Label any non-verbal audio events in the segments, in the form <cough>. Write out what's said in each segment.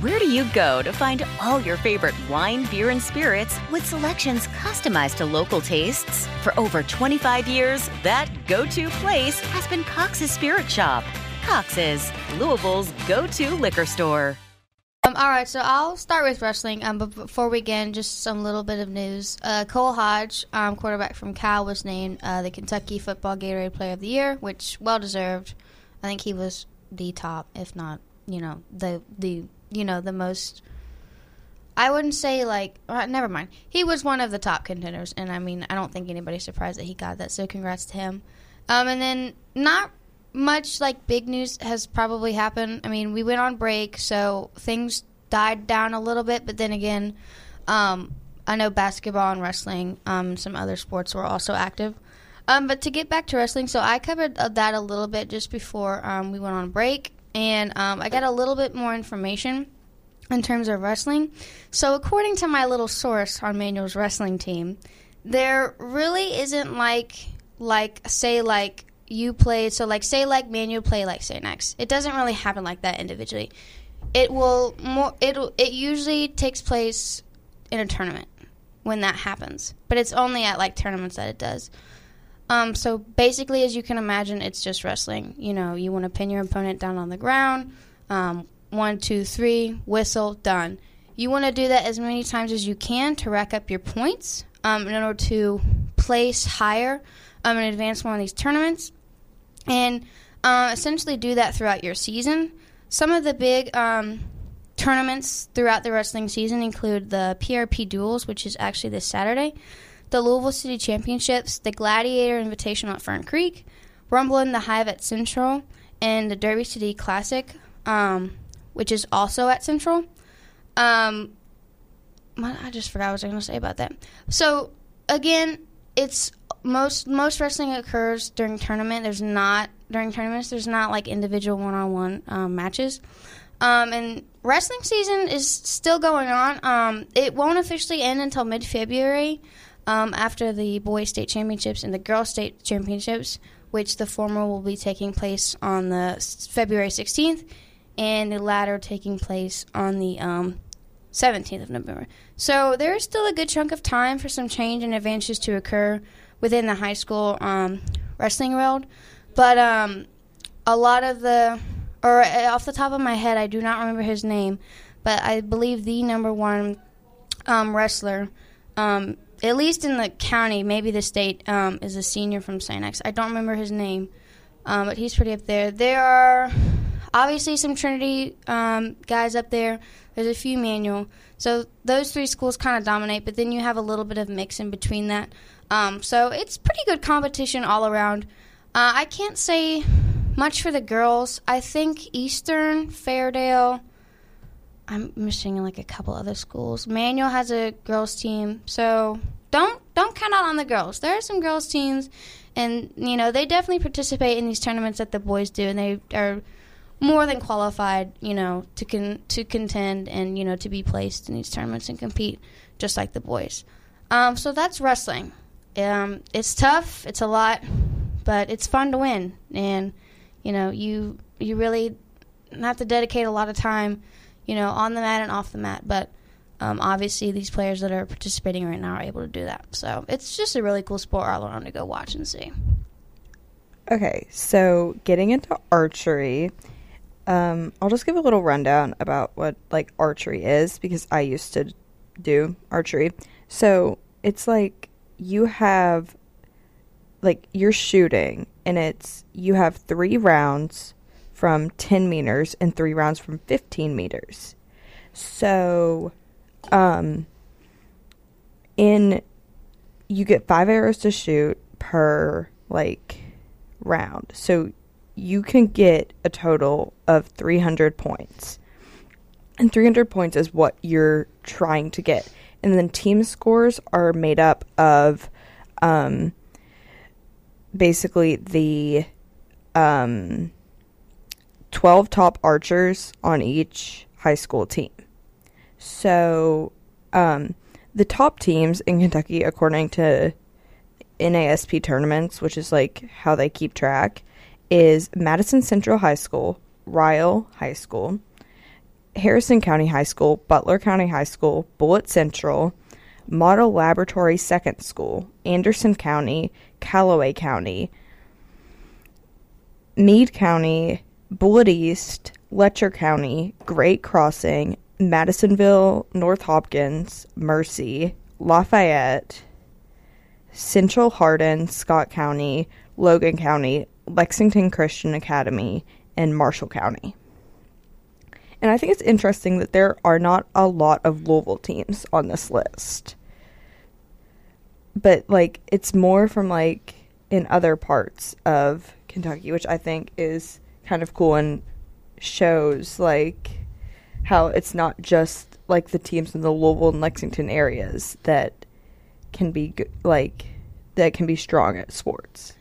Where do you go to find all your favorite wine, beer, and spirits with selections customized to local tastes? For over 25 years, that go to place has been Cox's Spirit Shop. Cox's, Louisville's go to liquor store. Um, all right, so I'll start with wrestling. Um, but before we begin, just some little bit of news. Uh, Cole Hodge, um, quarterback from Cal, was named uh, the Kentucky Football Gatorade Player of the Year, which well deserved. I think he was the top, if not, you know, the the you know the most. I wouldn't say like uh, never mind. He was one of the top contenders, and I mean I don't think anybody's surprised that he got that. So congrats to him. Um, and then not much like big news has probably happened. I mean we went on break, so things died down a little bit. But then again, um, I know basketball and wrestling, um, some other sports were also active. Um, but to get back to wrestling, so I covered uh, that a little bit just before um, we went on break, and um, I got a little bit more information in terms of wrestling. So, according to my little source on Manual's wrestling team, there really isn't like like say like you play so like say like Manual play like say next. It doesn't really happen like that individually. It will more it it usually takes place in a tournament when that happens, but it's only at like tournaments that it does. Um, so basically, as you can imagine, it's just wrestling. You know, you want to pin your opponent down on the ground. Um, one, two, three, whistle, done. You want to do that as many times as you can to rack up your points um, in order to place higher um, and advance one of these tournaments. And uh, essentially do that throughout your season. Some of the big um, tournaments throughout the wrestling season include the PRP Duels, which is actually this Saturday the Louisville City Championships, the Gladiator Invitational at Fern Creek, Rumble in the Hive at Central, and the Derby City Classic, um, which is also at Central. Um, I just forgot what I was going to say about that. So again, it's most most wrestling occurs during tournament. There's not during tournaments. There's not like individual one on one matches. Um, and wrestling season is still going on. Um, it won't officially end until mid February um, after the boys state championships and the girls state championships, which the former will be taking place on the February 16th, and the latter taking place on the um, 17th of November. So there is still a good chunk of time for some change and advances to occur within the high school um, wrestling world, but um, a lot of the, or uh, off the top of my head, I do not remember his name, but I believe the number one um, wrestler um, at least in the county, maybe the state, um, is a senior from St. X. I don't remember his name, um, but he's pretty up there. There are obviously some Trinity um, guys up there. There's a few Manual. So those three schools kind of dominate, but then you have a little bit of mix in between that. Um, so it's pretty good competition all around. Uh, I can't say much for the girls. I think Eastern, Fairdale, I'm missing like a couple other schools. Manual has a girls team, so don't don't count out on the girls. There are some girls teams, and you know they definitely participate in these tournaments that the boys do, and they are more than qualified, you know, to con- to contend and you know to be placed in these tournaments and compete just like the boys. Um, so that's wrestling. Um, it's tough. It's a lot, but it's fun to win, and you know you you really have to dedicate a lot of time you know, on the mat and off the mat. But um, obviously, these players that are participating right now are able to do that. So it's just a really cool sport all around to go watch and see. Okay, so getting into archery, um, I'll just give a little rundown about what like archery is because I used to do archery. So it's like you have like you're shooting and it's you have three rounds from 10 meters and three rounds from 15 meters. So, um, in you get five arrows to shoot per like round. So you can get a total of 300 points. and 300 points is what you're trying to get. And then team scores are made up of um, basically the um, 12 top archers on each high school team. So um, the top teams in Kentucky, according to NASP tournaments, which is like how they keep track, is Madison Central High School, Ryle High School, Harrison County High School, Butler County High School, Bullitt Central, Model Laboratory Second School, Anderson County, Calloway County, Meade County, Bullitt East, Letcher County, Great Crossing, Madisonville, North Hopkins, Mercy, Lafayette, Central Hardin, Scott County, Logan County, Lexington Christian Academy, and Marshall County. And I think it's interesting that there are not a lot of Louisville teams on this list. But like it's more from like in other parts of Kentucky, which I think is kind of cool and shows like how it's not just like the teams in the Louisville and Lexington areas that can be like that can be strong at sports.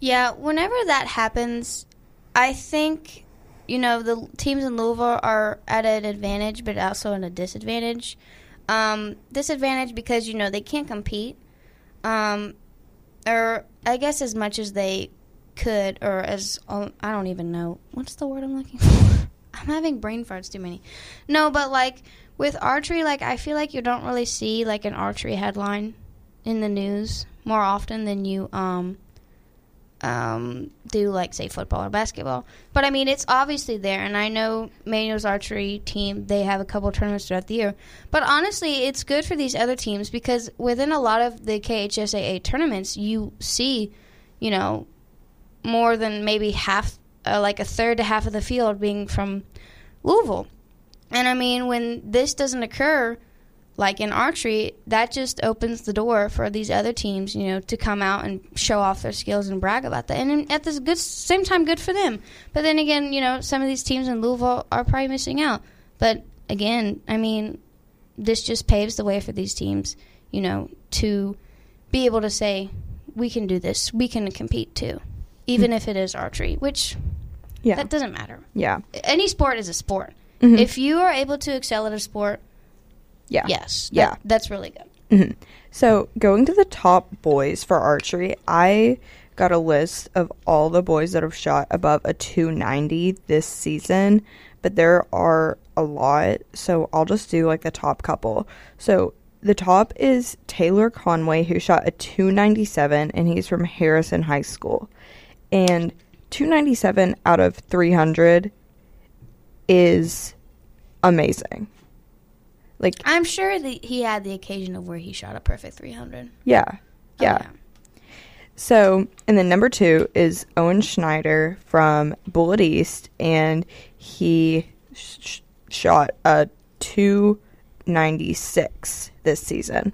Yeah, whenever that happens, I think you know the teams in Louisville are at an advantage, but also at a disadvantage. Um, disadvantage because you know they can't compete, um, or I guess as much as they could, or as um, I don't even know what's the word I'm looking for. <laughs> I'm having brain farts too many. No, but like with archery, like I feel like you don't really see like an archery headline in the news more often than you um um, do like say football or basketball. But I mean, it's obviously there, and I know Manual's archery team they have a couple tournaments throughout the year. But honestly, it's good for these other teams because within a lot of the KHSAA tournaments, you see, you know, more than maybe half, uh, like a third to half of the field being from Louisville. And I mean, when this doesn't occur, like in archery, that just opens the door for these other teams, you know, to come out and show off their skills and brag about that. And at the good same time, good for them. But then again, you know, some of these teams in Louisville are probably missing out. But again, I mean, this just paves the way for these teams, you know, to be able to say, we can do this, we can compete too, even if it is archery, which Yeah. that doesn't matter. yeah. Any sport is a sport. Mhm. If you are able to excel at a sport, Yeah. yes, Yeah. that- that's really good. Mhm. So, going to the top boys for archery, I got a list of all the boys that have shot above a 290 this season, but there are a lot. So, I'll just do like the top couple. So, the top is Taylor Conway, who shot a 297, and he's from Harrison High School. And 297 out of 300 is amazing. Like, I'm sure that he had the occasion of where he shot a perfect 300. yeah. Oh, Yeah. So, and then number two is Owen Schneider from Bullitt East, and he sh- shot a 296 this season.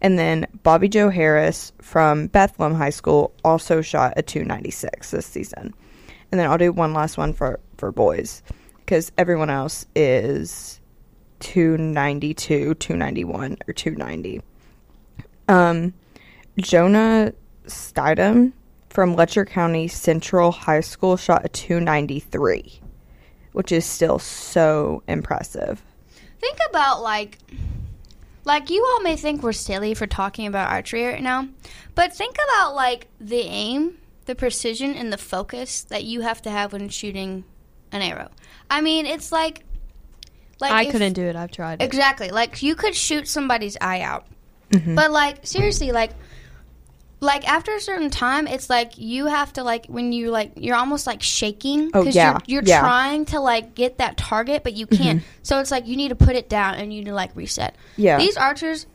And then Bobby Joe Harris from Bethlehem High School also shot a 296 this season. And then I'll do one last one for, for boys because everyone else is 292, 291, or 290. Um, Jonah Stidham from Letcher County Central High School shot a 293, which is still so impressive. Think about like like you all may think we're silly for talking about archery right now, but think about like the aim, the precision and the focus that you have to have when shooting an arrow. I mean, it's like like I if- couldn't do it. I've tried. It. Exactly. Like you could shoot somebody's eye out. Mm-hmm. But like seriously, like like after a certain time, it's like you have to like when you like you're almost like shaking Oh, yeah. you're, you're Yeah. Mm-hmm. trying to like get that target, but you can't. So it's like you need to put it down and you need to like reset. Yeah. These archers,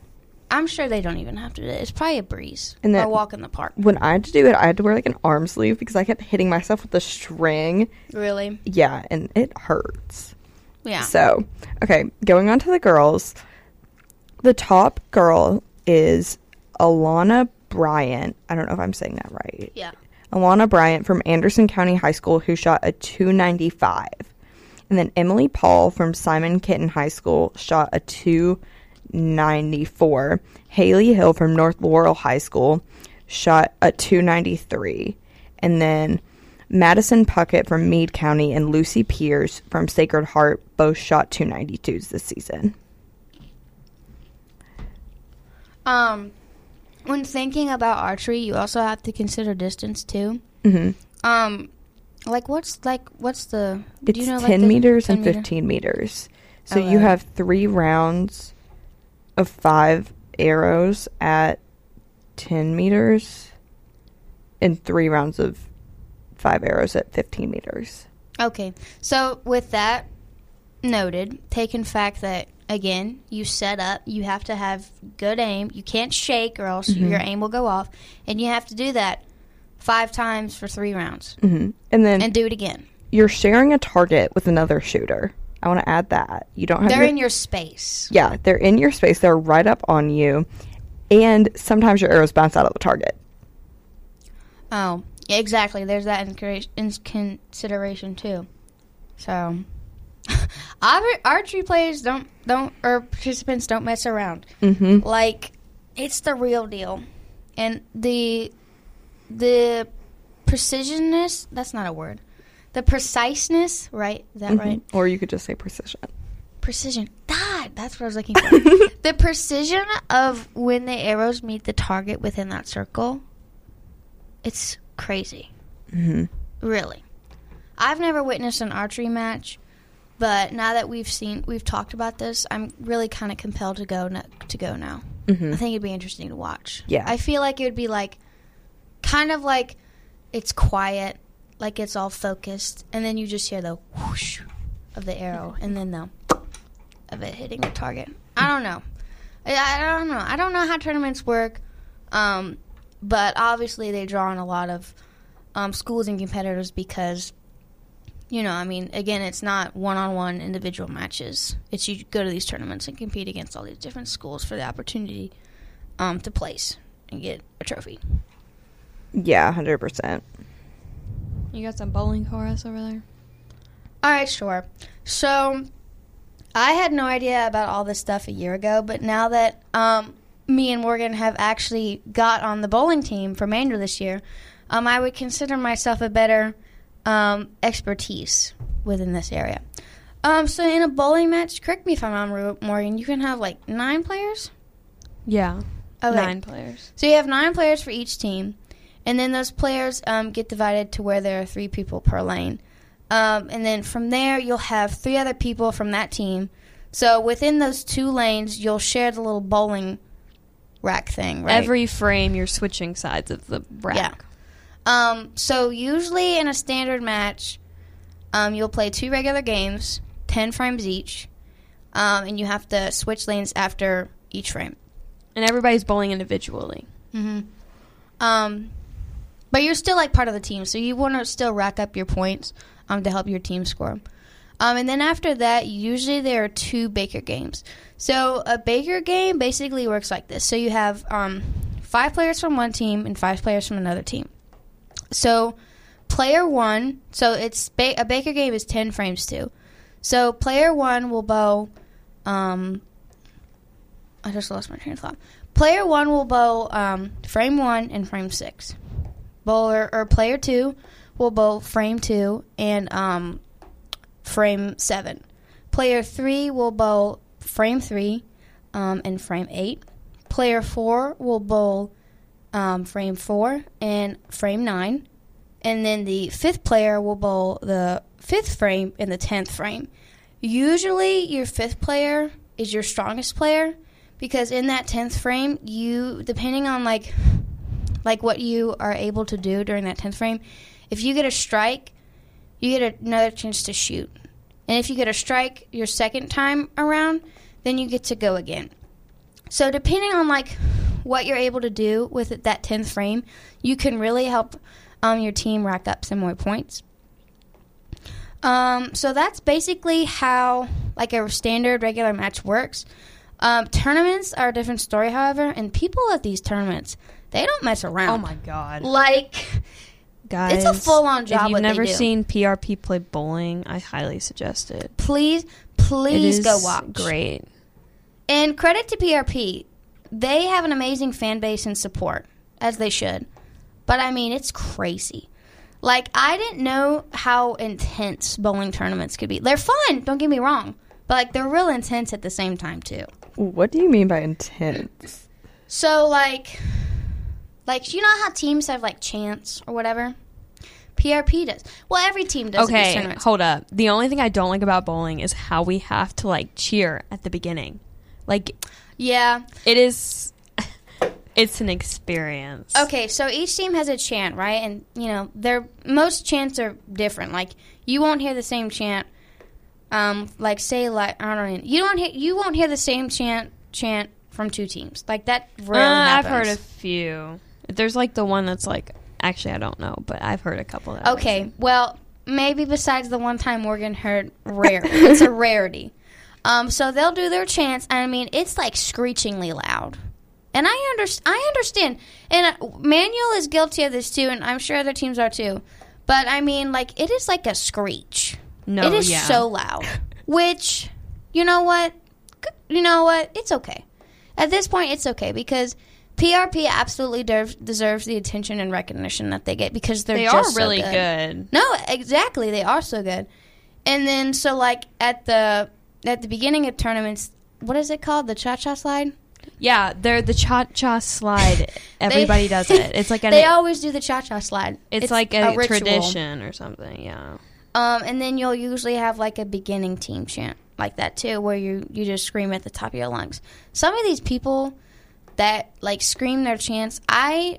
I'm sure they don't even have to do it. It's probably a breeze And or a walk in the park. When I had to do it, I had to wear like an arm sleeve because I kept hitting myself with the string. Really? Yeah, and it hurts. Yeah. So, okay, going on to the girls. The top girl is Alana Bryant. I don't know if I'm saying that right. yeah. Alana Bryant from Anderson County High School, who shot a 295. And then Emily Paul from Simon Kenton High School shot a 294. Haley Hill from North Laurel High School shot a 293. And then Madison Puckett from Meade County and Lucy Pierce from Sacred Heart both shot 292s this season. Um, when thinking about archery, you also have to consider distance too. hmm Um, like what's like what's the? It's you know, 10 like, meters 10 and meter? 15 meters. So you Okay. have three rounds of five arrows at 10 meters and three rounds of five arrows at 15 meters. Okay, so with that noted, taking fact that again you set up, you have to have good aim. You can't shake or else your aim will go off, and you have to do that five times for three rounds, hmm And then and do it again. you're sharing a target with another shooter. I want to add that. You don't have They're your- in your space. Yeah, they're in your space. They're right up on you. And sometimes your arrows bounce out of the target. Oh, yeah, exactly. There's that in, in consideration too. So, <laughs> archery players don't don't or participants don't mess around. hmm Like, it's the real deal, and the the precisionness. That's not a word. The preciseness, right? Is that right? Or you could just say precision. Precision. God, that's what I was looking for. <laughs> the precision of when the arrows meet the target within that circle. It's crazy. hmm Really. I've never witnessed an archery match, but now that we've seen we've talked about this, I'm really kind of compelled to go to go now. hmm I think it'd be interesting to watch. Yeah. I feel like it would be like kind of like it's quiet, like it's all focused, and then you just hear the whoosh of the arrow and then the of it hitting the target. I don't know. I, I don't know. I don't know how tournaments work. Um, but obviously they draw on a lot of um, schools and competitors because you know, I mean, again, it's not one-on-one individual matches. It's you go to these tournaments and compete against all these different schools for the opportunity um, to place and get a trophy. Yeah, 100%. You got some bowling for us over there? All right, sure. So, I had no idea about all this stuff a year ago, but now that um, me and Morgan have actually got on the bowling team for Mander this year, um, I would consider myself a better um, expertise within this area. Um, so, in a bowling match, correct me if I'm wrong, Morgan, you can have like nine players. Yeah. Okay. Nine players. So you have nine players for each team, and then those players um, get divided to where there are three people per lane. Um, and then from there, you'll have three other people from that team. So within those two lanes, you'll share the little bowling rack thing, right? Every frame, you're switching sides of the rack. Yeah. Um, so usually in a standard match, um, you'll play two regular games, ten frames each, um, and you have to switch lanes after each frame. And everybody's bowling individually. hmm Um, but you're still like part of the team, so you want to still rack up your points um, to help your team score. Um, and then after that, usually there are two Baker games. So a Baker game basically works like this. So you have um, five players from one team and five players from another team. So player one, so it's ba- a Baker game is ten frames too. So player one will bow. Um, I just lost my train of thought. Player one will bow um, frame one and frame six. Bowler or player two will bow frame two and um, frame seven. Player three will bowl frame three um, and frame eight. Player four will bowl um, frame four and frame nine. And then the fifth player will bowl the fifth frame and the tenth frame. Usually, your fifth player is your strongest player because in that tenth frame, you depending on like like what you are able to do during that tenth frame, if you get a strike, you get another chance to shoot. And if you get a strike your second time around, then you get to go again. So depending on like what you're able to do with that 10th frame, you can really help um, your team rack up some more points. Um, so that's basically how like a standard regular match works. Um, tournaments are a different story, however, and people at these tournaments they don't mess around. Oh my god. Like Guys, It's a full-on job If you've what they never do. seen PRP play bowling, I highly suggest it. Please, please is go watch. Great. And credit to PRP. They have an amazing fan base and support, as they should. But I mean, it's crazy. Like, I didn't know how intense bowling tournaments could be. They're fun, don't get me wrong. But, like, they're real intense at the same time, too. What do you mean by intense? So, like, like, you know how teams have, like, chants or whatever? PRP does. Well, every team does Okay, hold up. The only thing I don't like about bowling is how we have to like cheer at the beginning. Like Yeah. it is <laughs> it's an experience. Okay, so each team has a chant, right? And you know, their most chants are different. Like you won't hear the same chant. Um, like say like I don't know, you don't hear you won't hear the same chant chant from two teams. Like that Uh, rarely I've heard a few. There's like the one that's like actually I don't know, but I've heard a couple that Okay, well maybe besides the one time Morgan heard rare, it's a <laughs> rarity. Um, so they'll do their chants. I mean, it's like screechingly loud. And I under, I understand. And uh, Manual is guilty of this too, and I'm sure other teams are too. But I mean, like, it is like a screech. No, it is yeah. so loud. Which, you know what? You know what? It's okay. At this point, it's okay because PRP absolutely deserves, deserves the attention and recognition that they get because they're They just are so really good. good. No, exactly. They are so good. And then so like at the at the beginning of tournaments, what is it called? The cha cha slide. Yeah, they're the cha cha slide. <laughs> Everybody does it. It's like <laughs> an they always do the cha cha slide. it's, like a, ritual. tradition or something. Yeah. Um, and then you'll usually have like a beginning team chant like that too, where you you just scream at the top of your lungs. Some of these people that like scream their chants, I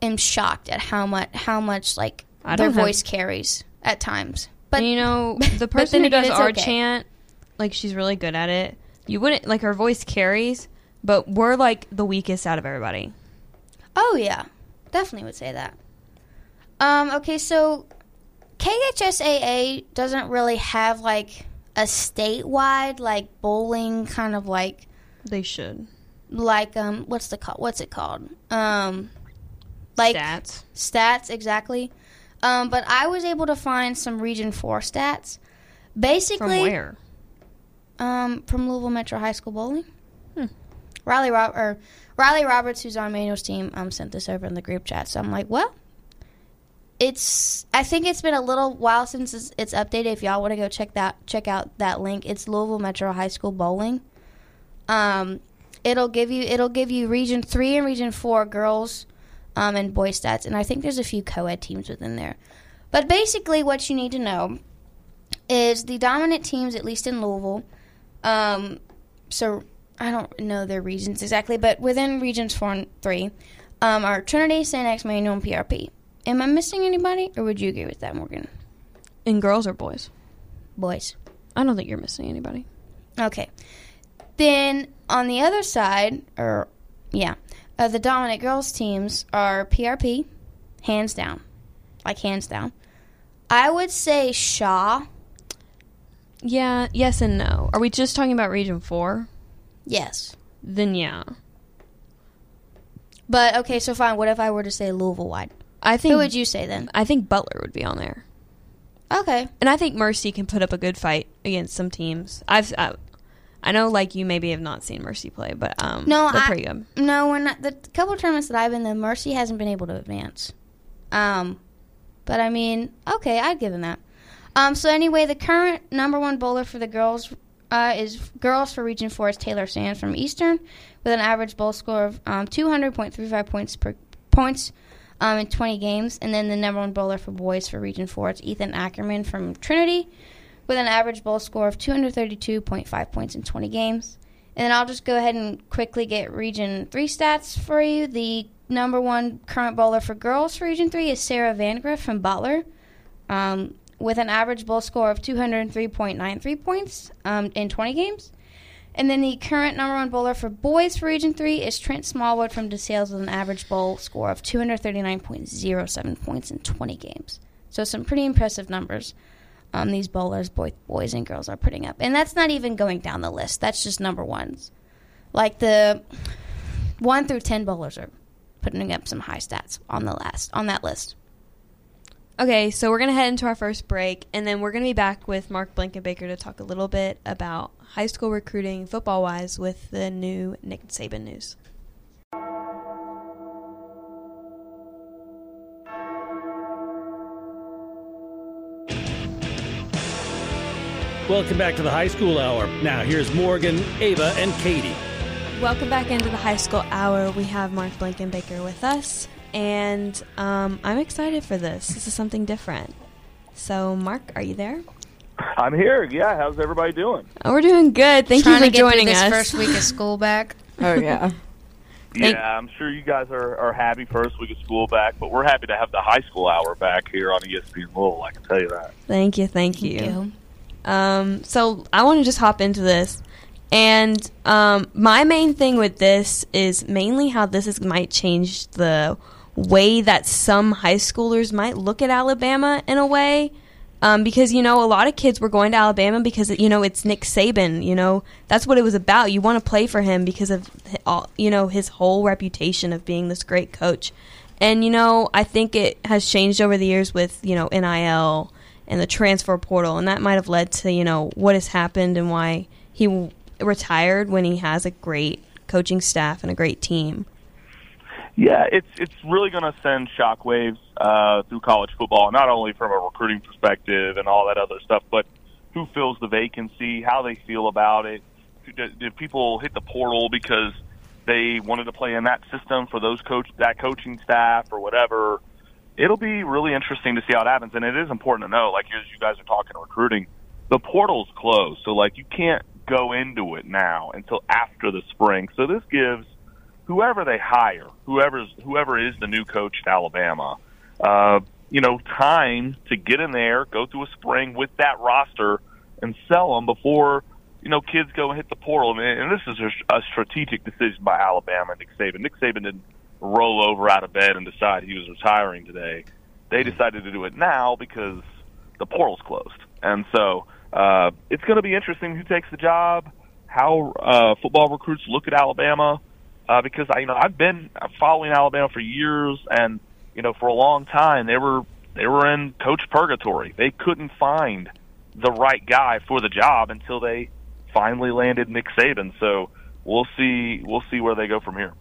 am shocked at how much how much like their don't have- voice carries at times. But you know, <laughs> the person who does our okay. chant, like she's really good at it. You wouldn't like her voice carries, but we're like the weakest out of everybody. Oh yeah, definitely would say that. Um, okay, so KHSAA doesn't really have like a statewide like bowling kind of like They should. like um what's the call what's it called um like Stats. stats exactly. Um, but I was able to find some Region Four stats. Basically, From where? Um, from Louisville Metro High School bowling. Hmm. Riley Rob- or Riley Roberts, who's on Manual's team, um, sent this over in the group chat. So I'm like, well, it's. I think it's been a little while since it's, it's updated. If y'all want to go check that, check out that link. It's Louisville Metro High School bowling. Um, it'll give you it'll give you Region Three and Region Four girls, um, and boy stats, and I think there's a few co-ed teams within there. But basically, what you need to know is the dominant teams, at least in Louisville. Um, so I don't know their regions exactly, but within regions four and three, um, are Trinity, St. X, Manual, and PRP. Am I missing anybody, or would you agree with that, Morgan? In girls or boys? Boys. I don't think you're missing anybody. Okay. Then on the other side, or yeah, uh, the dominant girls teams are PRP, hands down, like hands down. I would say Shaw. Yeah, yes and no. Are we just talking about Region 4? Yes. Then yeah. But okay, so fine. What if I were to say Louisville wide? I think Who would you say then? I think Butler would be on there. Okay. And I think Mercy can put up a good fight against some teams. I've I, I know like you maybe have not seen Mercy play, but um No, they're I- pretty good. No, we're. The couple tournaments that I've been in, Mercy hasn't been able to advance. Um, but I mean, okay, I'd give him that. Um, so anyway, the current number one bowler for the girls uh, is girls for Region Four is Taylor Sands from Eastern, with an average bowl score of um, 200.35 points per points um, in 20 games. And then the number one bowler for boys for Region Four is Ethan Ackerman from Trinity, with an average bowl score of 232.5 points in 20 games. And then I'll just go ahead and quickly get Region 3 stats for you. The number one current bowler for girls for Region 3 is Sarah Vandegrift from Butler, um, with an average bowl score of 203.93 points um, in 20 games. And then the current number one bowler for boys for Region 3 is Trent Smallwood from DeSales with an average bowl score of 239.07 points in 20 games. So some pretty impressive numbers um, these bowlers, both boys and girls, are putting up. And that's not even going down the list. That's just number ones. Like the one through ten bowlers are putting up some high stats on the last on that list. Okay, so we're going to head into our first break, and then we're going to be back with Mark Blankenbaker to talk a little bit about high school recruiting football wise with the new Nick Saban news. Welcome back to the High School Hour. Now, here's Morgan, Ava, and Katie. Welcome back into the High School Hour. We have Mark Blankenbaker with us, and um, I'm excited for this. This is something different. So, Mark, are you there? I'm here. Yeah, how's everybody doing? Oh, we're doing good. Thank Trying you for to get joining this us. first week of school back. <laughs> Oh yeah. Thank- yeah, I'm sure you guys are, are happy first week of school back, but we're happy to have the high school hour back here on ESPN Louisville. I can tell you that. Thank you, thank you. Thank you. Um, so I want to just hop into this, and um, my main thing with this is mainly how this is might change the way that some high schoolers might look at Alabama in a way. Um, because you know a lot of kids were going to Alabama because you know it's Nick Saban. You know that's what it was about. You want to play for him because of all, you know his whole reputation of being this great coach. And you know I think it has changed over the years with you know NIL and the transfer portal, and that might have led to you know what has happened and why he w- retired when he has a great coaching staff and a great team. Yeah, it's it's really going to send shockwaves uh, through college football, not only from a recruiting perspective and all that other stuff, but who fills the vacancy, how they feel about it. Did, did people hit the portal because they wanted to play in that system for those coach that coaching staff or whatever? It'll be really interesting to see how it happens, and it is important to know. Like as you guys are talking recruiting, the portal's closed, so like you can't go into it now until after the spring. So this gives whoever they hire, whoever's whoever is the new coach at Alabama, uh, you know, time to get in there, go through a spring with that roster, and sell them before you know kids go and hit the portal. And, and this is a, a strategic decision by Alabama and Nick Saban. Nick Saban didn't roll over out of bed and decide he was retiring today. They decided to do it now because the portal's closed, and so uh, it's going to be interesting who takes the job, how uh, football recruits look at Alabama uh, because I, you know, I've been following Alabama for years, and you know, for a long time they were they were in coach purgatory. They couldn't find the right guy for the job until they finally landed Nick Saban. So we'll see we'll see where they go from here.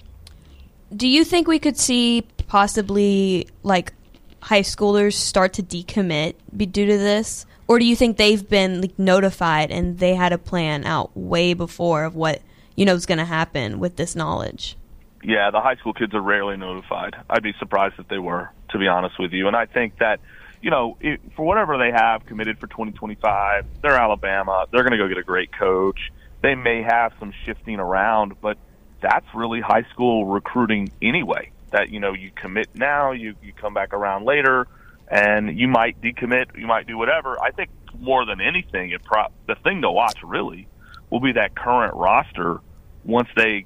Do you think we could see possibly like high schoolers start to decommit due to this, or do you think they've been like, notified and they had a plan out way before of what you know is going to happen with this knowledge? Yeah, the high school kids are rarely notified. I'd be surprised if they were, to be honest with you. And I think that, you know, it, for whatever they have committed for 2025, they're Alabama. They're going to go get a great coach. They may have some shifting around, but that's really high school recruiting anyway. That you know, you commit now, you you come back around later, and you might decommit, you might do whatever. I think more than anything, it pro- the thing to watch really will be that current roster once they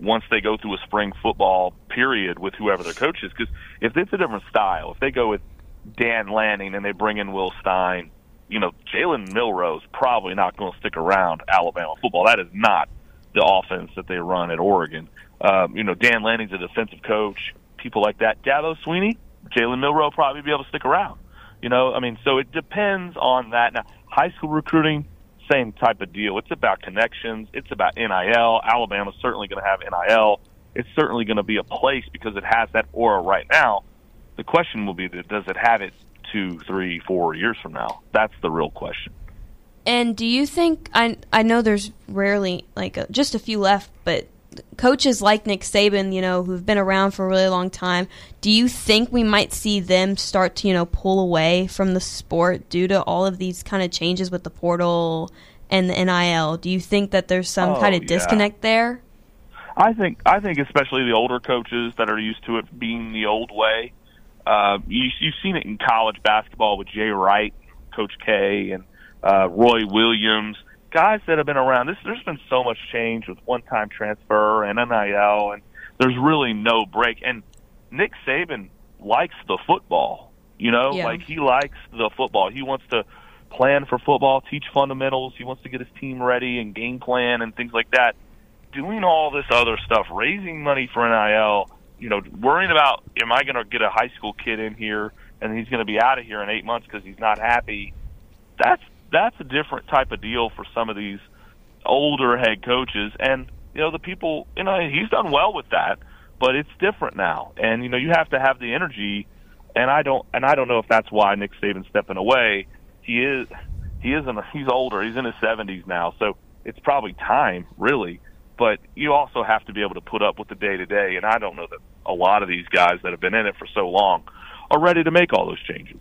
once they go through a spring football period with whoever their coach is. Because if it's a different style, if they go with Dan Lanning and they bring in Will Stein, you know, Jalen Milroe probably not going to stick around Alabama football. That is not the offense that they run at Oregon. Um, you know, Dan Lanning's a defensive coach. People like that. Dabo Swinney, Jalen Milroe probably be able to stick around. You know, I mean, so it depends on that. Now, high school recruiting, same type of deal. It's about connections. It's about NIL. Alabama's certainly going to have NIL. It's certainly going to be a place because it has that aura right now. The question will be, that does it have it two, three, four years from now? That's the real question. And do you think I I know there's rarely like a, just a few left, but coaches like Nick Saban, you know, who've been around for a really long time, do you think we might see them start to, you know, pull away from the sport due to all of these kind of changes with the portal and the NIL? Do you think that there's some Oh, kind of yeah. disconnect there? I think I think especially the older coaches that are used to it being the old way. Uh, you, you've seen it in college basketball with Jay Wright, Coach K, and uh, Roy Williams, guys that have been around. This, there's been so much change with one-time transfer and NIL, and there's really no break. And Nick Saban likes the football. You know, Yeah. like he likes the football. He wants to plan for football, teach fundamentals. He wants to get his team ready and game plan and things like that doing all this other stuff, raising money for NIL, you know, worrying about am I going to get a high school kid in here and he's going to be out of here in eight months because he's not happy. That's that's a different type of deal for some of these older head coaches, and you know the people. You know he's done well with that, but it's different now, and you know you have to have the energy. And I don't, and I don't know if that's why Nick Saban's stepping away. He is, he isn't. He's older. He's in his seventies now, so it's probably time, really. But you also have to be able to put up with the day to day, and I don't know that a lot of these guys that have been in it for so long are ready to make all those changes.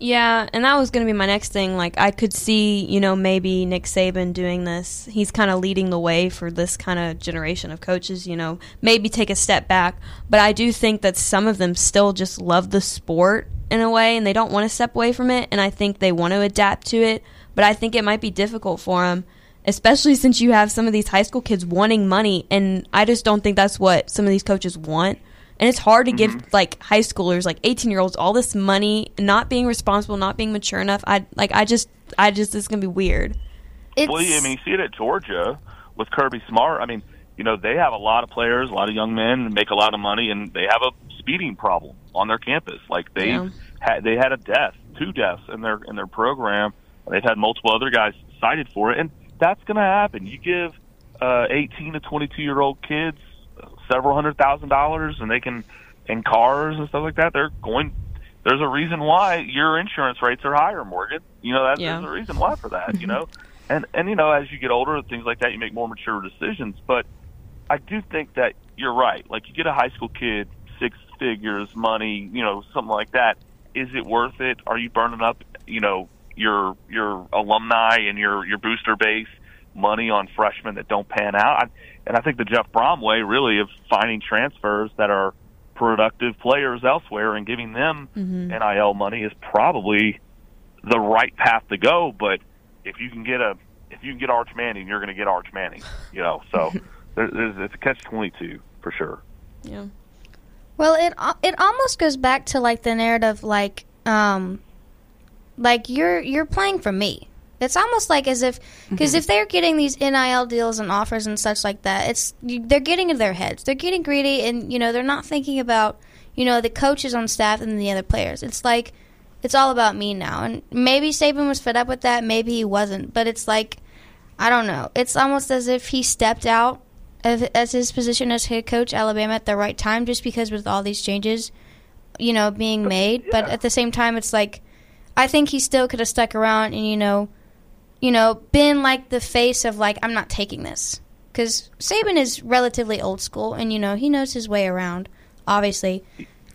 Yeah, and that was going to be my next thing. Like, I could see, you know, maybe Nick Saban doing this. He's kind of leading the way for this kind of generation of coaches, you know, maybe take a step back. But I do think that some of them still just love the sport in a way and they don't want to step away from it. And I think they want to adapt to it. But I think it might be difficult for them, especially since you have some of these high school kids wanting money. And I just don't think that's what some of these coaches want and it's hard to give Mm-hmm. like high schoolers like 18 year olds all this money not being responsible not being mature enough i like i just i just it's gonna be weird It's, Well, I mean, you see it at Georgia with Kirby Smart. I mean, you know, they have a lot of players, a lot of young men, make a lot of money, and they have a speeding problem on their campus. Like they Yeah. had, they had a death, two deaths in their in their program. They've had multiple other guys cited for it, and that's going to happen. You give uh, 18 to 22 year old kids several hundred thousand dollars, and they can in cars and stuff like that. They're going. There's a reason why your insurance rates are higher, Morgan. You know that Yeah. there's a reason why for that. You know, <laughs> and and you know as you get older, things like that, you make more mature decisions. But I do think that you're right. Like you get a high school kid, six figures, money, you know, something like that. Is it worth it? Are you burning up, you know, your your alumni and your your booster base money on freshmen that don't pan out? I, and I think the Jeff Brohm way really of finding transfers that are productive players elsewhere and giving them NIL money is probably the right path to go. But if you can get a if you can get Arch Manning, you're going to get Arch Manning. You know, so <laughs> there, there's it's a catch twenty two for sure. yeah Well, it it almost goes back to like the narrative, like um, like you're you're playing for me. It's almost like as if because mm-hmm. if they're getting these NIL deals and offers and such like that, it's you- they're getting in their heads. They're getting greedy, and you know they're not thinking about you know the coaches on staff and the other players. It's like it's all about me now, and maybe Saban was fed up with that. Maybe he wasn't, but it's like I don't know. It's almost as if he stepped out of, as his position as head coach Alabama at the right time, just because with all these changes, you know, being made. But at the same time, it's like I think he still could have stuck around and you know, you know, been like the face of like I'm not taking this because Saban is relatively old school and you know he knows his way around, obviously.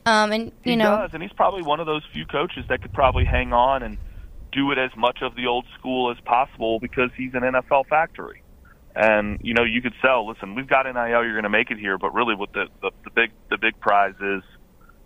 Um, and He you know, does, and he's probably one of those few coaches that could probably hang on and do it as much of the old school as possible because he's an NFL factory. And you know, you could sell. Listen, we've got NIL. You're going to make it here, but really, what the, the the big the big prize is,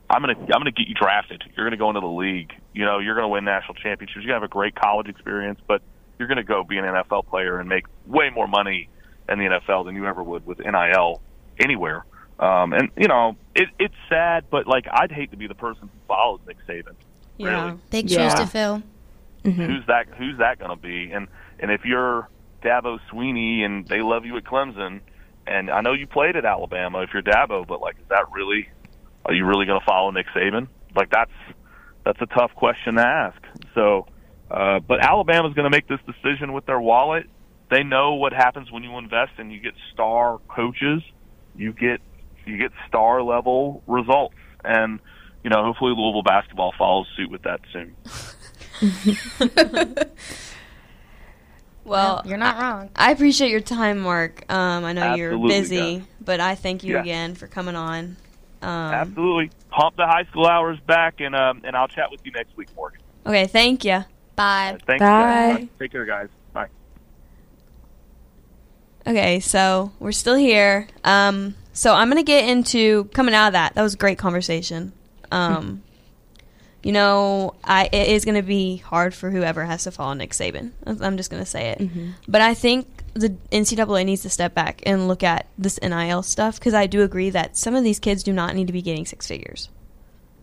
I'm going to I'm going to get you drafted. You're going to go into the league. You know, you're going to win national championships. You're going to have a great college experience, but you're going to go be an NFL player and make way more money in the NFL than you ever would with NIL anywhere. Um, and you know, it, it's sad, but like I'd hate to be the person who follows Nick Saban. yeah Really. big Yeah. to fill. Who's that? Who's that going to be? And and if you're Dabo Swinney and they love you at Clemson, and I know you played at Alabama, if you're Dabo, but like, is that really? Are you really going to follow Nick Saban? Like that's that's a tough question to ask. So, uh, but Alabama's going to make this decision with their wallet. They know what happens when you invest and you get star coaches. You get you get star level results, and you know hopefully Louisville basketball follows suit with that soon. <laughs> well You're not wrong. i appreciate your time mark um i know you're busy guys. but i thank you Yeah. again for coming on um Absolutely. Pump the high school hours back, and um, and I'll chat with you next week, Morgan. okay thank you Bye. Thanks, Bye. guys. Take care, guys. Bye. Okay, so we're still here. Um, so I'm gonna get into coming out of that. That was a great conversation. Um, <laughs> you know, I it is gonna be hard for whoever has to follow Nick Saban. I'm just gonna say it. But I think the NCAA needs to step back and look at this NIL stuff because I do agree that some of these kids do not need to be getting six figures.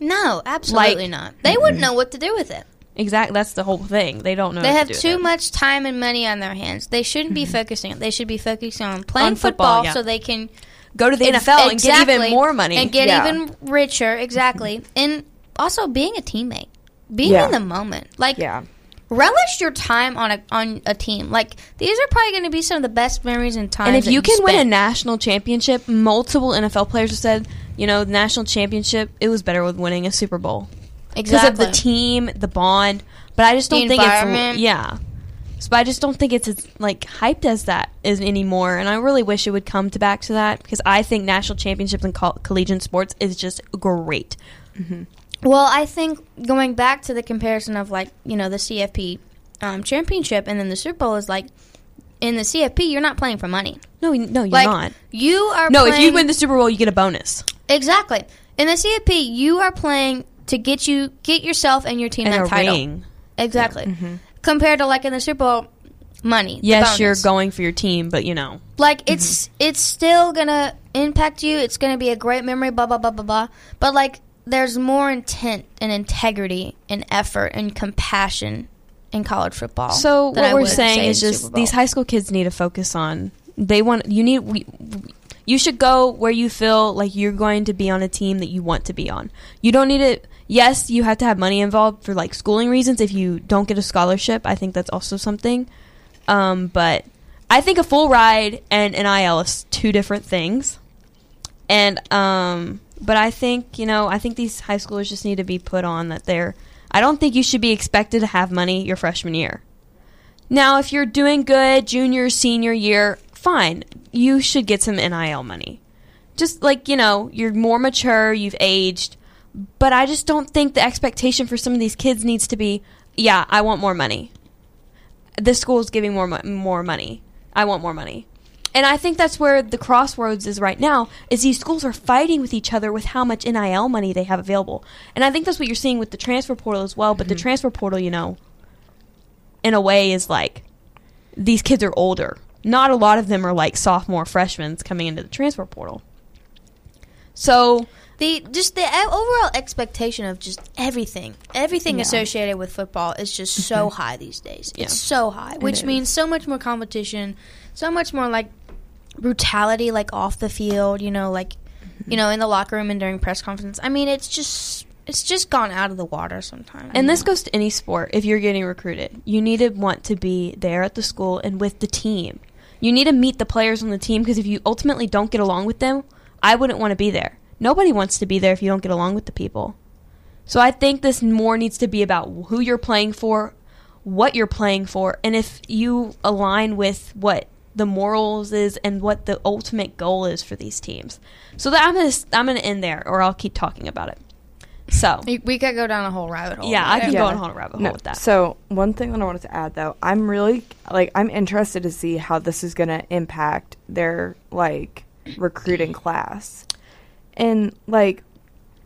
No, absolutely Like- not. They wouldn't know what to do with it. Exactly, that's the whole thing. They don't know. They what have to do too much time and money on their hands. They shouldn't be mm-hmm. focusing. They should be focusing on playing On football, football, yeah. so they can Go to the and- NFL and get even exactly, more money. and get Yeah. even richer. Exactly. Mm-hmm. And also being a teammate, being Yeah. in the moment. Like Yeah. relish your time on a on a team. Like these are probably going to be some of the best memories and times. And if that you can win a spent. national championship, multiple NFL players have said, you know, the national championship, it was better with winning a Super Bowl. Because of the team, the bond. But I just don't think it's yeah. So but I just don't think it's as like hyped as that is anymore. And I really wish it would come to back to that because I think national championships in coll- collegiate sports is just great. Well, I think going back to the comparison of like you know the CFP um, championship and then the Super Bowl is like in the CFP you're not playing for money. No, no, you're like not. you are No, if you win the Super Bowl, you get a bonus exactly in the CFP you are playing to get you get yourself and your team and that title. ring. Exactly. Mm-hmm. Compared to like in the Super Bowl, money. Yes, you're going for your team, but you know, Like mm-hmm. it's it's still gonna impact you. It's gonna be a great memory. Blah blah blah blah blah. But like there's more intent and integrity and effort and compassion in college football. So what we're saying say is just these high school kids need to focus on. They want you need we. You should go where you feel like you're going to be on a team that you want to be on. You don't need it. Yes, you have to have money involved for like schooling reasons. If you don't get a scholarship, I think that's also something. Um, but I think a full ride and NIL is two different things. And um, but I think you know I think these high schoolers just need to be put on that they're. I don't think you should be expected to have money your freshman year. Now, if you're doing good junior, senior year, fine. You should get some NIL money. Just like, you know, you're more mature, you've aged. But I just don't think the expectation for some of these kids needs to be, yeah, I want more money. This school's giving more mo- more money. I want more money. And I think that's where the crossroads is right now. Is these schools are fighting with each other with how much NIL money they have available. And I think that's what you're seeing with the transfer portal as well, but the mm-hmm. transfer portal, you know, in a way is like these kids are older. Not a lot of them are like sophomore freshmen coming into the transfer portal. So the just the overall expectation of just everything, everything associated with football is just so high these days. Yeah. It's so high, which means so much more competition, so much more like brutality, like off the field. You know, like mm-hmm. you know, in the locker room and during press conference. I mean, it's just it's just gone out of the water sometimes. And this goes to any sport. If you're getting recruited, you need to want to be there at the school and with the team. You need to meet the players on the team because if you ultimately don't get along with them, I wouldn't want to be there. Nobody wants to be there if you don't get along with the people. So I think this more needs to be about who you're playing for, what you're playing for, and if you align with what the morals is and what the ultimate goal is for these teams. So that I'm gonna I'm gonna end there, or I'll keep talking about it. So we, we could go down a whole rabbit hole. yeah, I can Yeah. go on a whole rabbit hole No, with that. So one thing that I wanted to add though, I'm really like I'm interested to see how this is going to impact their like recruiting class, and like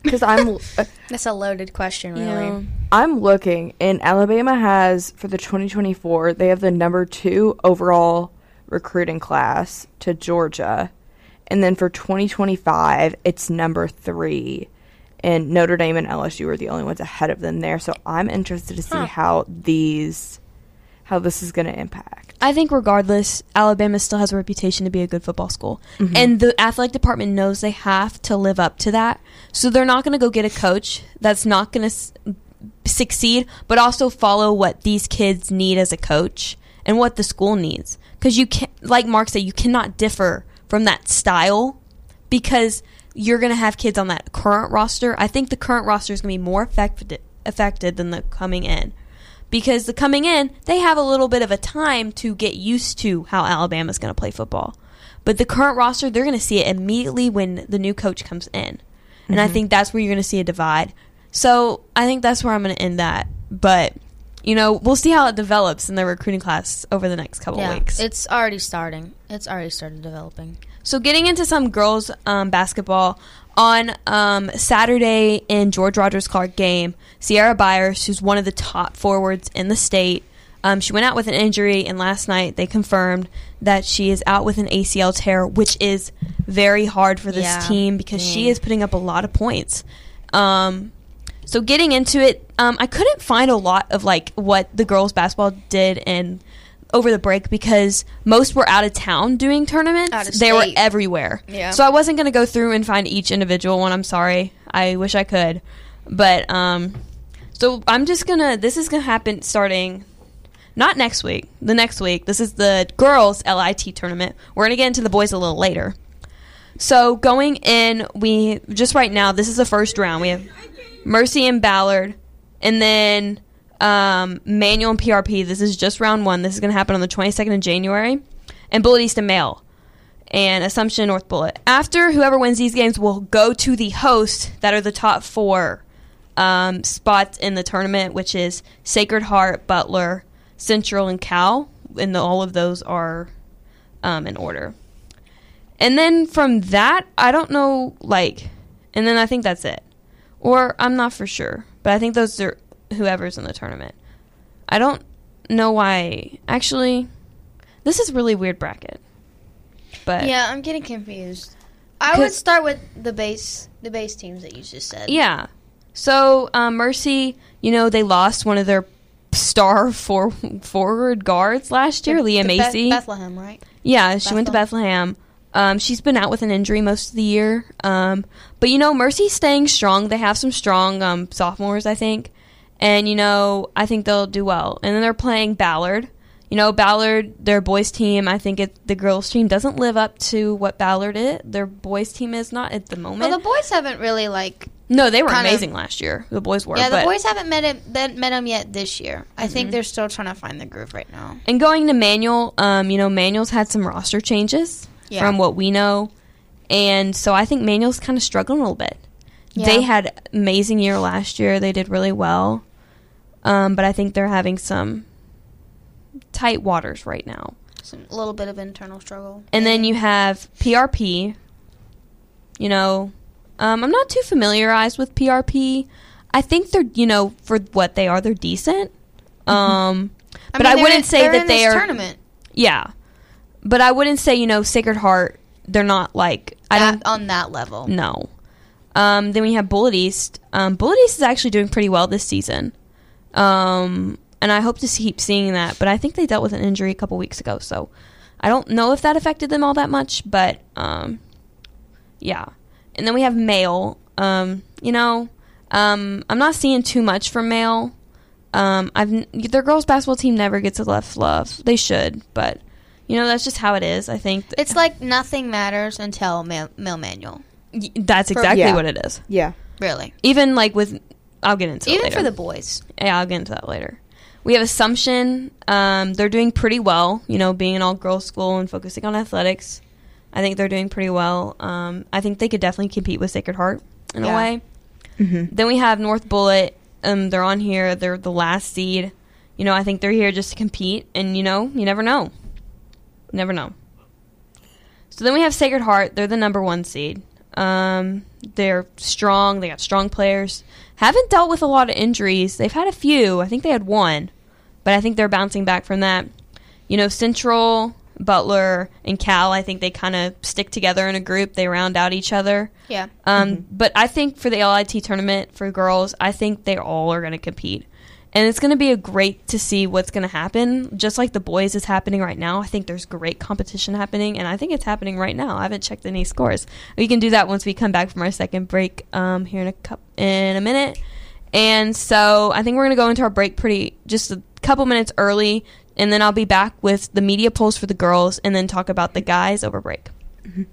because I'm uh, <laughs> That's a loaded question, really. Yeah. I'm looking, and Alabama has for the 2024 they have the number two overall recruiting class to Georgia, and then for 2025 it's number three. And Notre Dame and LSU are the only ones ahead of them there. So I'm interested to see how these, how this is going to impact. I think regardless, Alabama still has a reputation to be a good football school. Mm-hmm. And the athletic department knows they have to live up to that. So they're not going to go get a coach that's not going to s- succeed, but also follow what these kids need as a coach and what the school needs. Because you can, like Mark said, you cannot differ from that style because you're going to have kids on that current roster. I think the current roster is going to be more affected affected than the coming in because the coming in they have a little bit of a time to get used to how Alabama's going to play football. But the current roster, they're going to see it immediately when the new coach comes in. And I think that's where you're going to see a divide. So I think that's where I'm going to end that. But, you know, we'll see how it develops in the recruiting class over the next couple Yeah, weeks. it's already starting. It's already started developing. So getting into some girls um, basketball on um, Saturday in George Rogers Clark game, Sierra Byers, who's one of the top forwards in the state, um, she went out with an injury, and last night they confirmed that she is out with an ACL tear, which is very hard for this Yeah. team because she is putting up a lot of points. Um, so getting into it, um, I couldn't find a lot of like what the girls basketball did in over the break because most were out of town doing tournaments. They were everywhere. Yeah. So I wasn't going to go through and find each individual one. I'm sorry. I wish I could. But um, so I'm just gonna. This is gonna happen starting. Not next week. The next week. This is the girls' LIT tournament. We're gonna get into the boys a little later. So going in, we just right now. This is the first round. We have Mercy and Ballard, and then um, Manual and PRP. This is just round one. This is going to happen on the 22nd of January, and Bullitt East and Male, and Assumption North Bullitt. After whoever wins these games will go to the host that are the top four um, spots in the tournament, which is Sacred Heart, Butler, Central, and Cal, and the, all of those are um, in order. And then from that, I don't know, like, and then I think that's it. Or I'm not for sure, but I think those are whoever's in the tournament. I don't know why. Actually, this is really weird bracket. But Yeah, I'm getting confused. I would start with the base, the base teams that you just said. yeah. So um, Mercy, you know, they lost one of their star <laughs> for- forward guards last year, Leah The Beth- Macy. Bethlehem, right? Yeah, she went to Bethlehem. Um, she's been out with an injury most of the year. Um, but you know, Mercy's staying strong. They have some strong um, sophomores, I think, and you know, I think they'll do well. And then they're playing Ballard. You know, Ballard, their boys team. I think it, the girls team doesn't live up to what Ballard is. Their boys team is not at the moment. Well, the boys haven't really like. no, they were amazing last year. The boys were. Yeah, the but- boys haven't met him, met met him yet this year. I Mm-hmm. think they're still trying to find the groove right now. And going to Manual, um, you know, Manual's had some roster changes Yeah. from what we know. And so I think Manual's kind of struggling a little bit. Yeah. They had amazing year last year. They did really well. Um, but I think they're having some tight waters right now. Some, a little bit of internal struggle. And then you have PRP. You know, um, I'm not too familiarized with PRP. I think they're, you know, for what they are, they're decent. Um, but I, mean, they're wouldn't say that they are. tournament Yeah, but I wouldn't say you know Sacred Heart. They're not like I don't on that level. No. Um, then we have Bullitt East. Um, Bullitt East is actually doing pretty well this season, um, and I hope to see- keep seeing that. But I think they dealt with an injury a couple weeks ago, so I don't know if that affected them all that much. But um, yeah, and then we have Male. Um, you know, um, I'm not seeing too much from Male. Um, I've their girls basketball team never gets enough love. They should, but you know that's just how it is. I think It's like nothing matters until Mil, Mil Manual. y- that's exactly Yeah. what it is. Yeah. Really, Even like with, I'll get into it even later. for the boys. yeah, I'll get into that later. We have Assumption. Um, they're doing pretty well. You know, being an all girls school and focusing on athletics. I think they're doing pretty well. Um, I think they could definitely compete with Sacred Heart in a Yeah. way. hmm Then we have North Bullitt. Um, they're on here. They're the last seed. You know, I think they're here just to compete, and you know, you never know. You never know. So then we have Sacred Heart. They're the number one seed. Um, they're strong. They got strong players. Haven't dealt with a lot of injuries. They've had a few. I think they had one, but I think they're bouncing back from that. You know, Central, Butler, and Cal. I think they kind of stick together in a group. They round out each other. Yeah. Um, But I think for the LIT tournament for girls, I think they all are going to compete. And it's going to be a great to see what's going to happen. Just like the boys is happening right now, I think there's great competition happening, and I think it's happening right now. I haven't checked any scores. We can do that once we come back from our second break um, here in a cup in a minute. And so I think we're going to go into our break pretty just a couple minutes early, and then I'll be back with the media polls for the girls, and then talk about the guys over break. You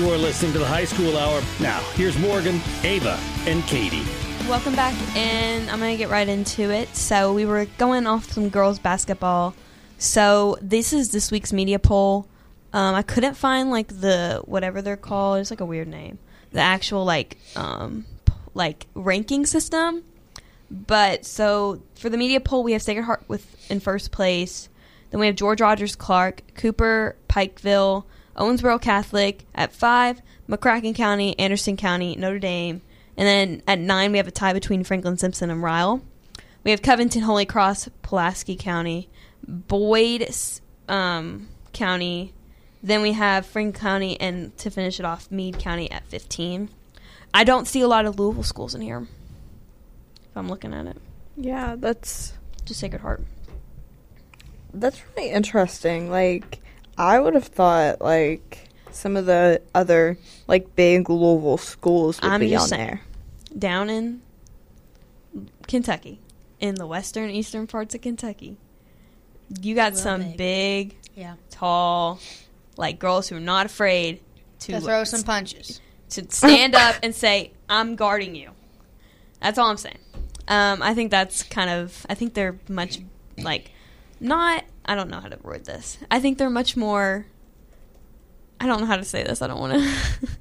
are listening to the High School Hour. Now, here's Morgan, Ava, and Katie. Welcome back, and I'm gonna get right into it. So we were going off some girls basketball. So this is this week's media poll. Um, I couldn't find like the whatever they're called. It's like a weird name. The actual like um, like ranking system. But so for the media poll, we have Sacred Heart with in first place. Then we have George Rogers Clark, Cooper, Pikeville, Owensboro Catholic at five, McCracken County, Anderson County, Notre Dame, and then at nine we have a tie between Franklin Simpson and Ryle. We have Covington, Holy Cross, Pulaski County, Boyd um, County. Then we have Franklin County, and to finish it off, Meade County at 15. I don't see a lot of Louisville schools in here. If I'm looking at it, Yeah, that's just Sacred Heart. that's really interesting. Like I would have thought like some of the other like big Louisville schools would I'm be just on saying. there. Down in Kentucky, in the western eastern parts of Kentucky, you got Real some big. big, Yeah. tall, like girls who are not afraid to To throw some punches. to stand up and say, "I'm guarding you." That's all I'm saying. Um, I think that's kind of. I think they're much like not. I don't know how to word this. I think they're much more. I don't know how to say this. I don't want to. <laughs>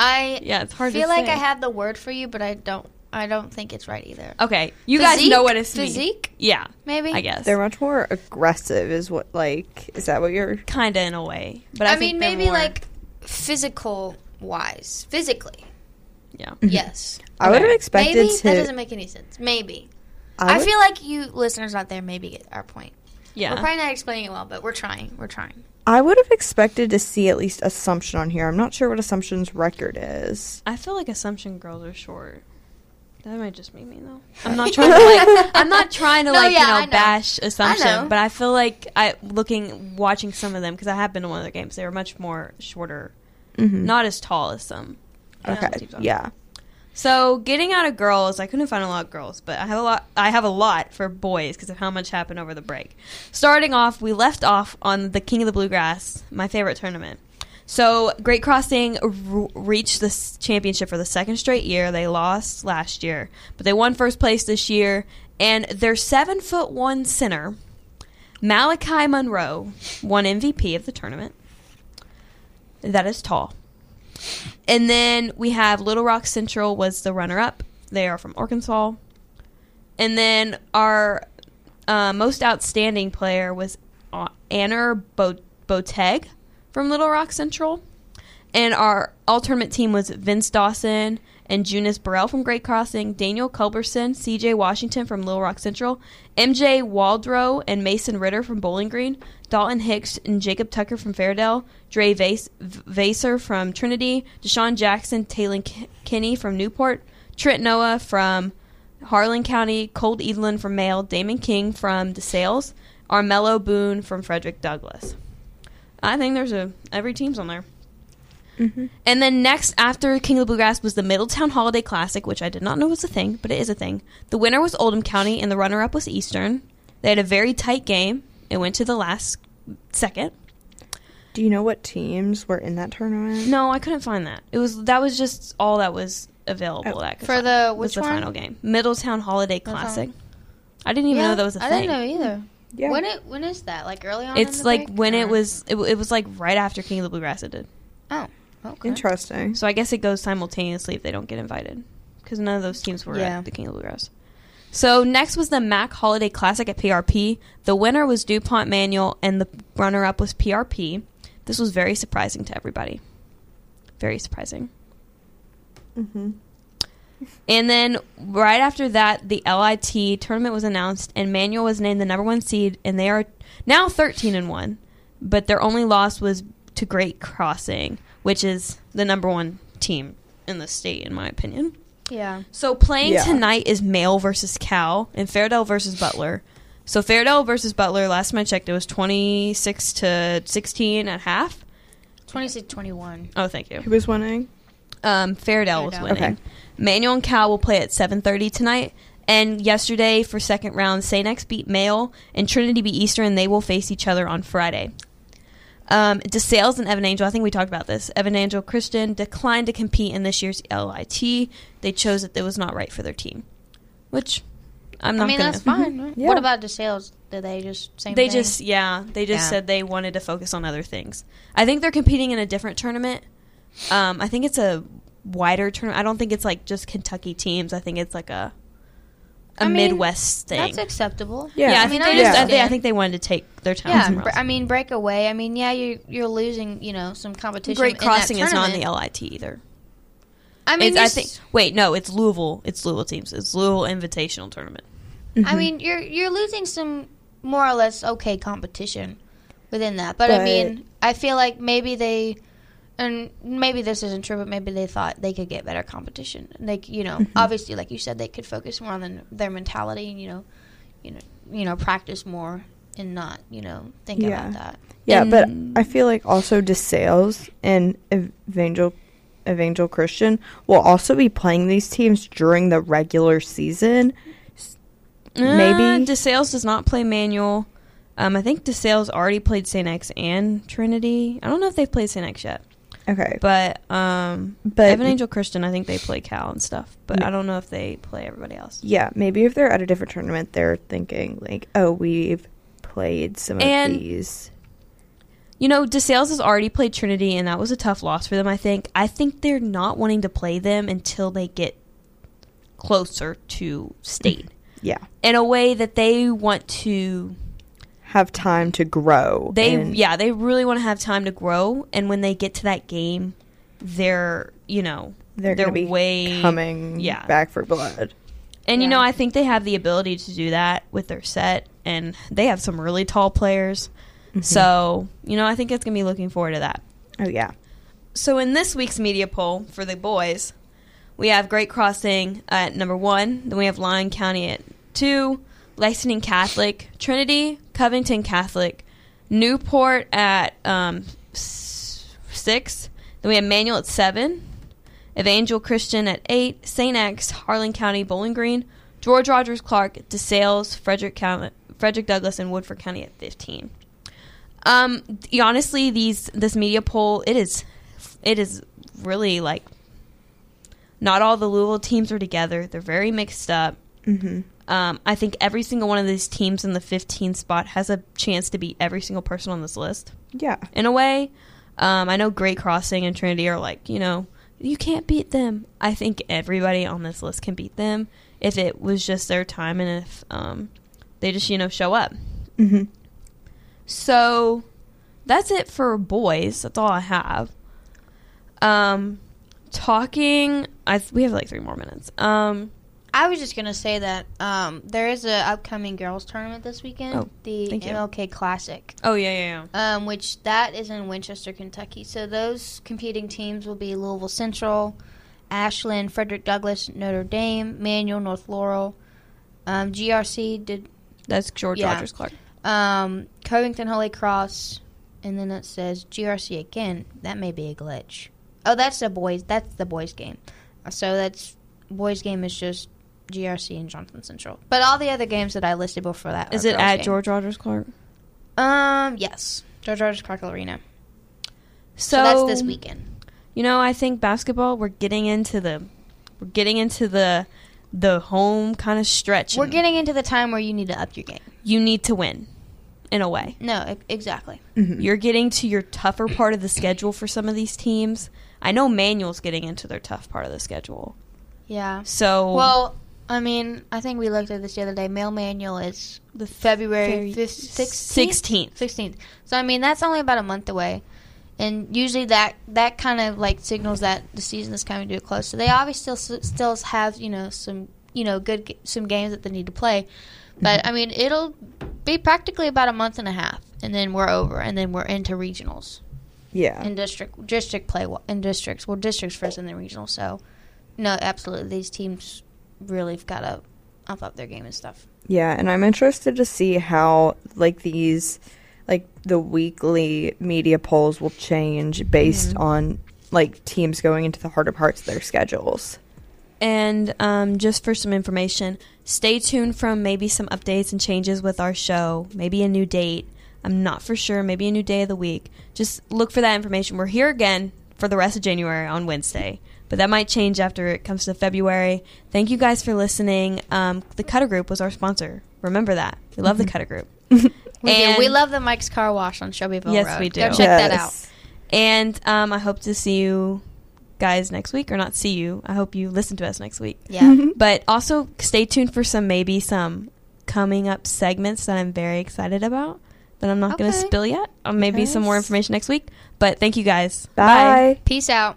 I yeah, it's hard feel to like say. I have the word for you, but I don't. I don't think it's right either. Okay, you guys know what it's mean. Physique? Yeah, Maybe. I guess They're much more aggressive. Is what like is that what you're? kind of in a way, but I, I, think mean, maybe more- like physical wise, physically. yeah. <laughs> Yes. I would have Okay. expected Maybe to. that doesn't make any sense. Maybe. I I, feel like you listeners out there maybe get our point. Yeah, We're probably not explaining it well, but we're trying. We're trying. I would have expected to see at least Assumption on here. I'm not sure what Assumption's record is. I feel like Assumption girls are short. That might just be me though. <laughs> I'm not trying to like. I'm not trying to <laughs> No, like yeah, you know, know. bash Assumption, know. but I feel like I looking watching some of them because I have been to one of their games. They were much more shorter, Mhm. not as tall as some. Okay. teams are. Yeah. So getting out of girls, I couldn't find a lot of girls, but I have a lot. I have a lot for boys because of how much happened over the break. Starting off, we left off on the King of the Bluegrass, my favorite tournament. So Great Crossing reached the championship for the second straight year. They lost last year, but they won first place this year. And their seven foot one center, Malachi Moreno, won MVP of the tournament. That is tall. And then we have Little Rock Central was the runner up. They are from Arkansas. And then our uh, most outstanding player was uh, Anner Bo- Boteg from Little Rock Central. And our all tournament team was Vince Dawson and Junis Burrell from Great Crossing, Daniel Culberson, CJ Washington from Little Rock Central, MJ Waldrow and Mason Ritter from Bowling Green, Dalton Hicks and Jacob Tucker from Fairdale, Dre Vas- Vaser from Trinity, Deshaun Jackson, Taylor Kinney from Newport, Trent Noah from Harlan County, Cold Evelyn from Male, Damon King from DeSales, Armello Boone from Frederick Douglass. I think there's a every team's on there. Mm-hmm. And then next after King of the Bluegrass was the Middletown Holiday Classic, which I did not know was a thing, but it is a thing. The winner was Oldham County, and the runner-up was Eastern. They had a very tight game. It went to the last second. Do you know what teams were in that tournament? No, I couldn't find that. It was that was just all that was available. Oh. that For find, the- was which the one? final game, Middletown Holiday Middletown. Classic. I didn't even know that was a I thing. I didn't know either. Mm-hmm. Yeah. When it when is that? Like early on? It's in the like break, when it was. It, it was like right after King of the Bluegrass. It did. Oh, okay. Interesting. So I guess it goes simultaneously if they don't get invited, because none of those teams were Yeah. at the King of the Bluegrass. So next was the Mac Holiday Classic at PRP. The winner was DuPont Manual, and the runner-up was PRP. This was very surprising to everybody. Very surprising. Mm-hmm. And then right after that, the LIT tournament was announced, and Manual was named the number one seed, and they are now thirteen and one. But their only loss was to Great Crossing, which is the number one team in the state, in my opinion. Yeah. So playing Yeah. tonight is Male versus Cal, and Fairdale versus Butler. So Fairdale versus Butler. Last time I checked, it was twenty six to sixteen at half. 26 21. Oh, thank you. Who was winning? Um, Fairdale was winning. Okay. Manual and Cal will play at 7:30 tonight. And yesterday for second round, St. X beat Male and Trinity beat Eastern. They will face each other on Friday. Um, DeSales and Evangel, I think we talked about this. Evangel Christian declined to compete in this year's LIT. They chose that it was not right for their team, which I'm not I mean, gonna. that's fine. right? Yeah. What about DeSales? Did they just same They thing? just yeah, they just Yeah. said they wanted to focus on other things. I think they're competing in a different tournament. Um, I think it's a wider tournament. I don't think it's like just Kentucky teams. I think it's like a a I mean, Midwest thing. That's acceptable. Yeah. yeah, I, I think mean, they I just, I, think, I think they wanted to take their time. Yeah, br- I mean, breakaway. I mean, yeah, you you're losing, you know, some competition. Great in that Crossing is not in the. LIT either. I mean, I think. Wait, no, it's Louisville. It's Louisville teams. It's Louisville Invitational Tournament. Mm-hmm. I mm-hmm. mean, you're you're losing some more or less okay competition within that. But, I mean, I feel like maybe they and maybe this isn't true, but maybe they thought they could get better competition. Like you know, Mm-hmm. obviously, like you said, they could focus more on the, their mentality and you know, you know, you know, practice more and not you know think Yeah. about that. Yeah, but I feel like also DeSales and Evangel Evangel Christian will also be playing these teams during the regular season. Maybe- uh, DeSales does not play Manual. Um, I think DeSales already played St. X and Trinity. I don't know if they've played St. X yet, Okay, but um, but Evangel Christian, I think they play Cal and stuff, but. I don't know if they play everybody else. yeah, maybe if they're at a different tournament, they're thinking like, oh, we've played some And- of these. You know, DeSales has already played Trinity, and that was a tough loss for them. I think. I think they're not wanting to play them until they get closer to state <laughs> Yeah, in a way that they want to. Have time to grow. They and- yeah, they really want to have time to grow, and when they get to that game, they're you know they're, they're be way coming yeah. back for blood. And you know, I think they have the ability to do that with their set, and they have some really tall players. Mm-hmm. So, you know, I think it's going to be looking forward to that. Oh yeah, So, in this week's media poll for the boys, we have Great Crossing at number one. Then we have Lyon County at two, Lexington Catholic, Trinity, Covington Catholic, Newport at um, six. Then we have Manual at seven, Evangel Christian at eight, St. X, Harlan County, Bowling Green, George Rogers Clark, DeSales, Frederick County, Frederick Douglass, and Woodford County at fifteen. Um, honestly, these this media poll it is, it is really like. Not all the Louisville teams are together. They're very mixed up. hmm Um, I think every single one of these teams in the 15 spot has a chance to beat every single person on this list. yeah, In a way, um, I know Great Crossing and Trinity are like, you know, you can't beat them. I think everybody on this list can beat them if it was just their time and if um, they just, you know, show up. hmm So that's it for boys. That's all I have. Um, talking, I we have like three more minutes. Um, I was just gonna say that um, there is an upcoming girls tournament this weekend, Oh, the. MLK Classic, oh yeah, yeah, yeah. um, which that is in Winchester, Kentucky. So those competing teams will be Louisville Central, Ashland, Frederick Douglass, Notre Dame, Manual, North Laurel, um, GRC did That's George Yeah. Rogers Clark. um, Covington Holy Cross, and then it says GRC again. That may be a glitch. Oh, that's the boys. That's the boys game. So that's boys game is just GRC and Johnson Central. But all the other games that I listed before that Is are it at game. George Rogers Clark? Um, yes, George Rogers Clark Arena. So, So, that's this weekend. You know, I think basketball. We're getting into the, we're getting into the, the home kind of stretch. We're getting into the time where you need to up your game. You need to win, in a way. No, e- exactly. You're getting to your tougher part of the schedule for some of these teams. I know Manual's getting into their tough part of the schedule. Yeah. So Well, I mean, I think we looked at this the other day. Male manual is the February sixteenth. 16th. 16th. So I mean, that's only about a month away, and usually that that kind of like signals that the season is coming to a close. So they obviously still still have you know some you know good some games that they need to play, but mm-hmm. I mean it'll be practically about a month and a half, and then we're over, and then we're into regionals Yeah. and district district play in districts. Well, districts first, and then regional. So no, absolutely, these teams really got to up up their game and stuff. Yeah, and I'm interested to see how like these like the weekly media polls will change based on like teams going into the harder parts of their schedules. And um, just for some information, stay tuned for maybe some updates and changes with our show, maybe a new date. I'm not for sure, maybe a new day of the week. Just look for that information. We're here again for the rest of January on Wednesday, but that might change after it comes to February. Thank you guys for listening. Um, the Cutter Group was our sponsor. Remember that. We love the Cutter Group. <laughs> We do. We love the Mike's Car Wash on Shelbyville Yes, Road. we do. Go check that out. And um, I hope to see you guys next week, or not see you. I hope you listen to us next week. Yeah. But also stay tuned for some maybe some coming up segments that I'm very excited about that I'm not going to spill yet. Or maybe some more information next week. But thank you guys. Bye. Peace out.